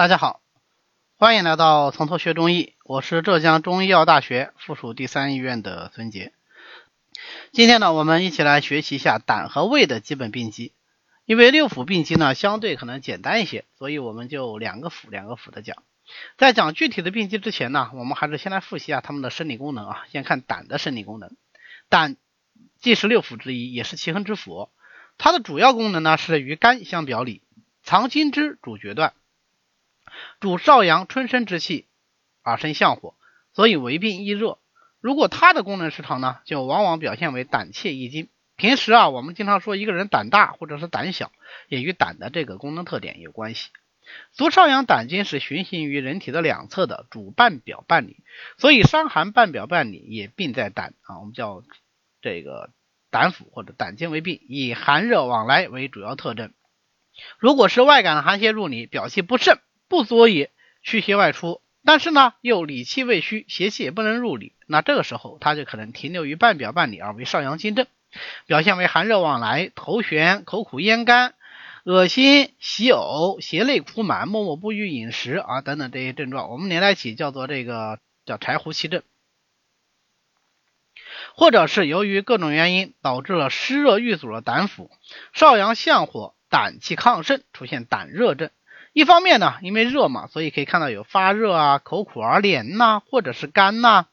大家好，欢迎来到从头学中医，我是浙江中医药大学附属第三医院的孙杰。今天呢，我们一起来学习一下胆和胃的基本病机。因为六腑病机呢相对可能简单一些，所以我们就两个腑两个腑的讲。在讲具体的病机之前呢，我们还是先来复习一下它们的生理功能啊。先看胆的生理功能，胆既是六腑之一，也是奇恒之腑。它的主要功能呢是与肝相表里，藏精之主决断。主少阳春生之气，而生相火，所以为病易热。如果它的功能失常呢，就往往表现为胆怯易惊。平时啊，我们经常说一个人胆大或者是胆小，也与胆的这个功能特点有关系。足少阳胆经是循行于人体的两侧的，主半表半里，所以伤寒半表半里也病在胆啊，我们叫这个胆腑或者胆经为病，以寒热往来为主要特征。如果是外感的寒邪入里，表气不盛。不足以驱邪外出，但是呢，又里气未虚，邪气也不能入里，那这个时候它就可能停留于半表半里，而为少阳经症，表现为寒热往来、头眩、口苦咽干、恶心、喜呕、胁肋苦满、默默不欲饮食啊等等这些症状，我们连在一起叫做这个叫柴胡气症，或者是由于各种原因导致了湿热郁阻了胆腑，少阳相火，胆气亢盛，出现胆热症。一方面呢，因为热嘛，所以可以看到有发热啊、口苦而黏呐，或者是干呐、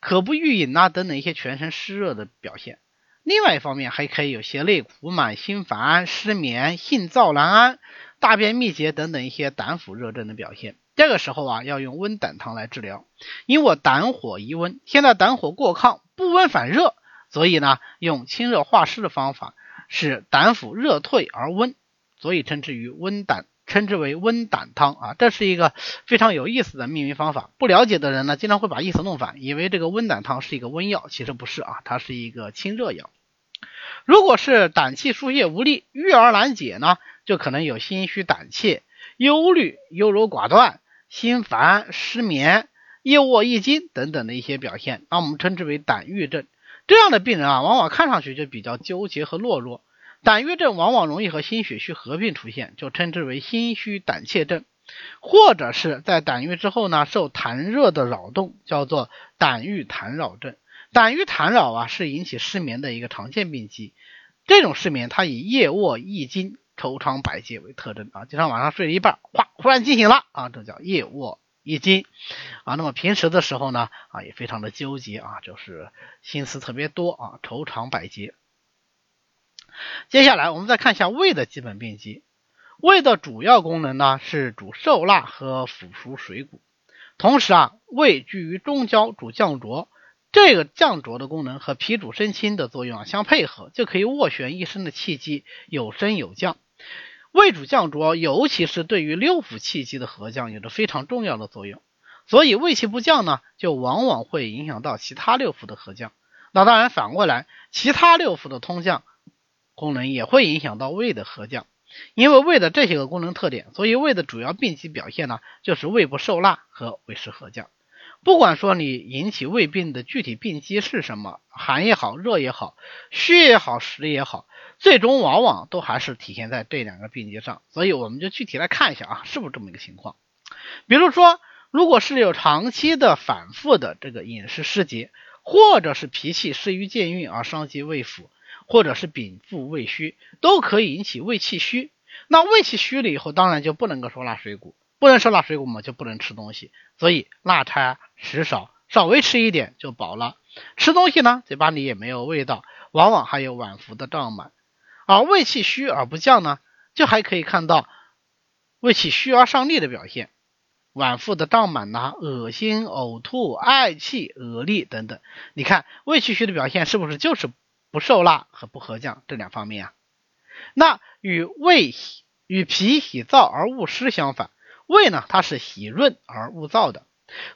渴不欲饮呐等等一些全身湿热的表现。另外一方面，还可以有些肋苦满、心烦、失眠、性燥难安、大便秘结等等一些胆腑热症的表现。这个时候啊，要用温胆汤来治疗，因我胆火宜温，现在胆火过亢，不温反热，所以呢，用清热化湿的方法，使胆腑热退而温，所以称之于温胆。称之为温胆汤啊，这是一个非常有意思的命名方法。不了解的人呢，经常会把意思弄反，以为这个温胆汤是一个温药，其实不是啊，它是一个清热药。如果是胆气疏泄无力、郁而难解呢，就可能有心虚胆怯、忧虑、优柔寡断、心烦、失眠、夜卧易惊等等的一些表现，那我们称之为胆郁症。这样的病人啊，往往看上去就比较纠结和懦弱。胆郁症往往容易和心血虚合并出现，就称之为心虚胆怯症，或者是在胆郁之后呢，受痰热的扰动，叫做胆郁痰扰症。胆郁痰扰啊，是引起失眠的一个常见病机。这种失眠，它以夜卧易惊、愁肠百结为特征啊，经常晚上睡了一半，哗，忽然惊醒了啊，这叫夜卧易惊啊。那么平时的时候呢，啊，也非常的纠结啊，就是心思特别多啊，愁肠百结。接下来我们再看一下胃的基本病机。胃的主要功能呢是主受纳和腐熟水谷，同时啊，胃居于中焦，主降浊。这个降浊的功能和脾主升清的作用啊相配合，就可以斡旋一身的气机，有升有降。胃主降浊，尤其是对于六腑气机的合降有着非常重要的作用。所以胃气不降呢，就往往会影响到其他六腑的合降。那当然反过来，其他六腑的通降。功能也会影响到胃的合降，因为胃的这些个功能特点，所以胃的主要病机表现呢，就是胃不受纳和胃湿合降。不管说你引起胃病的具体病机是什么，寒也好，热也好，虚也好，实也好，最终往往都还是体现在这两个病机上。所以我们就具体来看一下啊，是不是这么一个情况？比如说，如果是有长期的反复的这个饮食失节，或者是脾气失于健运而伤及胃腑。或者是禀赋胃虚，都可以引起胃气虚。那胃气虚了以后，当然就不能够收纳水谷，不能收纳水谷嘛，就不能吃东西。所以辣差食少，稍微吃一点就饱了。吃东西呢，嘴巴里也没有味道，往往还有脘腹的胀满。而胃气虚而不降呢，就还可以看到胃气虚而上逆的表现，脘腹的胀满呐，恶心、呕吐、嗳气、恶痢等等。你看胃气虚的表现是不是就是？不受辣和不合降这两方面啊，那与胃与脾喜燥而恶湿相反，胃呢它是喜润而恶燥的，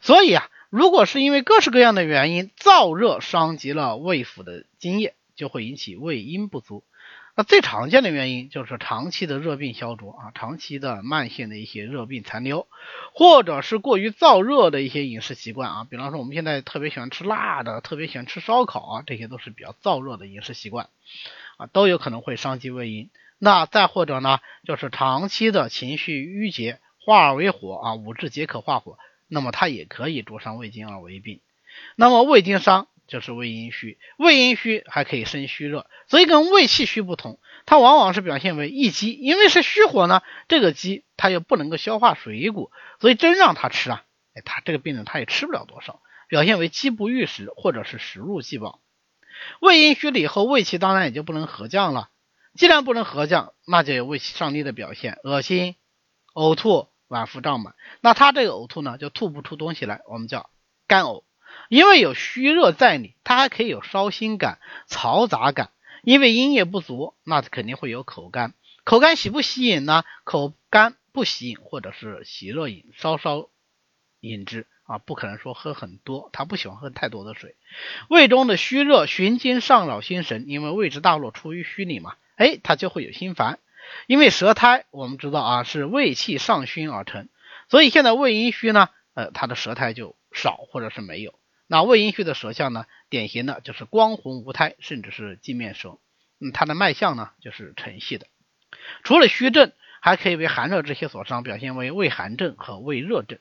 所以啊，如果是因为各式各样的原因燥热伤及了胃腑的津液，就会引起胃阴不足。那最常见的原因就是长期的热病消灼啊，长期的慢性的一些热病残留，或者是过于燥热的一些饮食习惯啊，比方说我们现在特别喜欢吃辣的，特别喜欢吃烧烤啊，这些都是比较燥热的饮食习惯啊，都有可能会伤及胃阴。那再或者呢，就是长期的情绪郁结化而为火啊，五志皆可化火，那么它也可以灼伤胃经而为病。那么胃经伤就是胃阴虚，胃阴虚还可以生虚热，所以跟胃气虚不同，它往往是表现为易饥，因为是虚火呢，这个饥它又不能够消化水谷，所以真让他吃啊，哎，他这个病人他也吃不了多少，表现为饥不欲食或者是食入既饱。胃阴虚了以后，胃气当然也就不能合降了。既然不能合降，那就有胃气上逆的表现，恶心、呕吐、脘腹胀满。那他这个呕吐呢，就吐不出东西来，我们叫干呕。因为有虚热在里，它还可以有烧心感、嘈杂感。因为阴液不足，那肯定会有口干。口干喜不喜饮呢？口干不喜饮，或者是喜热饮，稍稍饮之。啊，不可能说喝很多，他不喜欢喝太多的水。胃中的虚热循经上扰心神，因为胃之大络出于虚里嘛，哎，他就会有心烦。因为舌苔，我们知道啊，是胃气上熏而成，所以现在胃阴虚呢，呃，他的舌苔就少或者是没有。那胃阴虚的舌象呢，典型的就是光红无苔，甚至是镜面舌。嗯，它的脉象呢就是沉细的。除了虚症，还可以为寒热之邪所伤，表现为胃寒症和胃热症。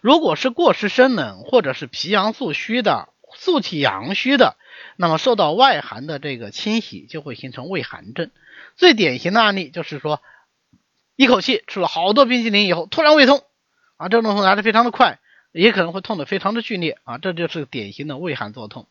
如果是过食生冷，或者是脾阳素虚的、素体阳虚的，那么受到外寒的这个侵袭，就会形成胃寒症。最典型的案例就是说，一口气吃了好多冰淇淋以后，突然胃痛啊，这种痛来的非常的快，也可能会痛得非常的剧烈啊，这就是典型的胃寒作痛。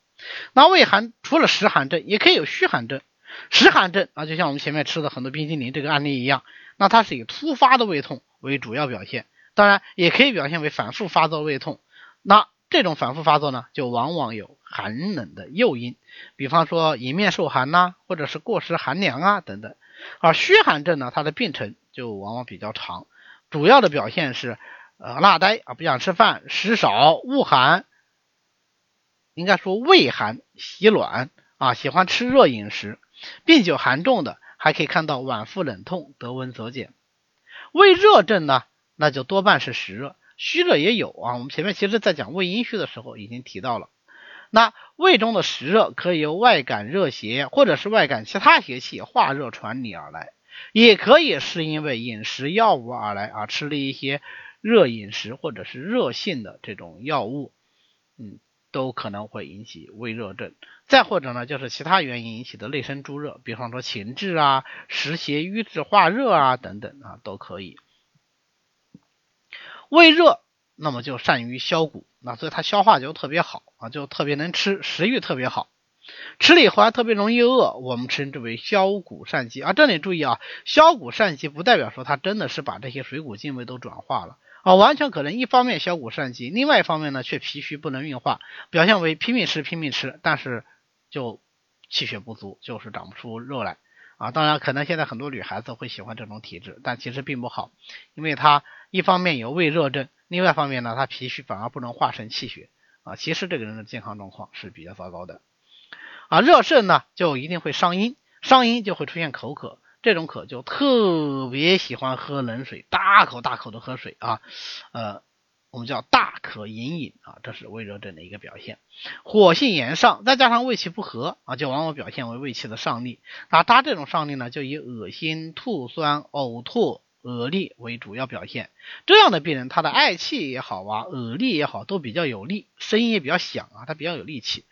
那胃寒除了实寒症，也可以有虚寒症。实寒症啊，就像我们前面吃的很多冰激凌这个案例一样，那它是以突发的胃痛为主要表现。当然也可以表现为反复发作胃痛，那这种反复发作呢，就往往有寒冷的诱因，比方说迎面受寒呐，或者是过食寒凉啊等等。而虚寒症呢，它的病程就往往比较长，主要的表现是呃纳呆啊，不想吃饭，食少，恶寒，应该说胃寒喜暖啊，喜欢吃热饮食，病久寒重的，还可以看到脘腹冷痛，得温则减。胃热症呢？那就多半是实热，虚热也有啊。我们前面其实在讲胃阴虚的时候已经提到了，那胃中的实热可以由外感热邪或者是外感其他邪气化热传里而来，也可以是因为饮食药物而来啊，吃了一些热饮食或者是热性的这种药物，嗯，都可能会引起胃热症。再或者呢，就是其他原因引起的内生诸热，比方说情志啊、食邪瘀滞化热啊等等啊，都可以。胃热，那么就善于消谷，那所以它消化就特别好啊，就特别能吃，食欲特别好，吃了以后还特别容易饿，我们称之为消谷善饥啊。这里注意啊，消谷善饥不代表说它真的是把这些水谷精微都转化了啊，完全可能一方面消谷善饥，另外一方面呢却脾虚不能运化，表现为拼命吃拼命吃，但是就气血不足，就是长不出肉来。啊，当然，可能现在很多女孩子会喜欢这种体质，但其实并不好，因为它一方面有胃热症，另外一方面呢，它脾虚反而不能化成气血啊，其实这个人的健康状况是比较糟糕的。啊，热肾呢就一定会伤阴，伤阴就会出现口渴，这种渴就特别喜欢喝冷水，大口大口的喝水啊，呃。我们叫大渴隐隐啊，这是胃热症的一个表现。火性炎上，再加上胃气不和啊，就往往表现为胃气的上逆。那他这种上逆呢，就以恶心、吐酸、呕吐、恶力为主要表现。这样的病人，他的嗳气也好啊，恶力也好，都比较有力，声音也比较响啊，他比较有力气。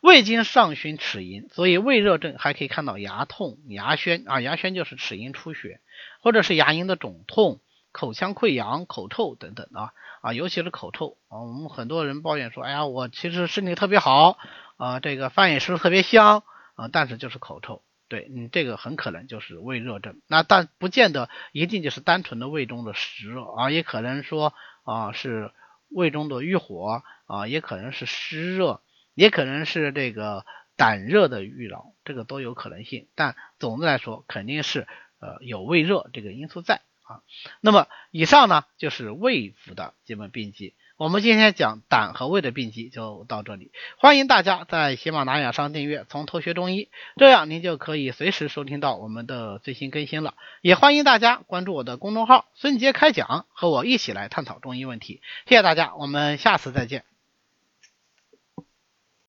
胃经上熏齿龈，所以胃热症还可以看到牙痛、牙宣啊，牙宣就是齿龈出血，或者是牙龈的肿痛。口腔溃疡、口臭等等啊啊，尤其是口臭啊，我们很多人抱怨说，哎呀，我其实身体特别好啊，这个饭也吃的特别香啊，但是就是口臭，对你这个很可能就是胃热症，那但不见得一定就是单纯的胃中的湿热啊，也可能说啊是胃中的郁火啊，也可能是湿热，也可能是这个胆热的郁扰，这个都有可能性，但总的来说肯定是呃有胃热这个因素在。啊，那么以上呢就是胃腑的基本病机。我们今天讲胆和胃的病机就到这里。欢迎大家在喜马拉雅上订阅《从头学中医》，这样您就可以随时收听到我们的最新更新了。也欢迎大家关注我的公众号“孙杰开讲”，和我一起来探讨中医问题。谢谢大家，我们下次再见。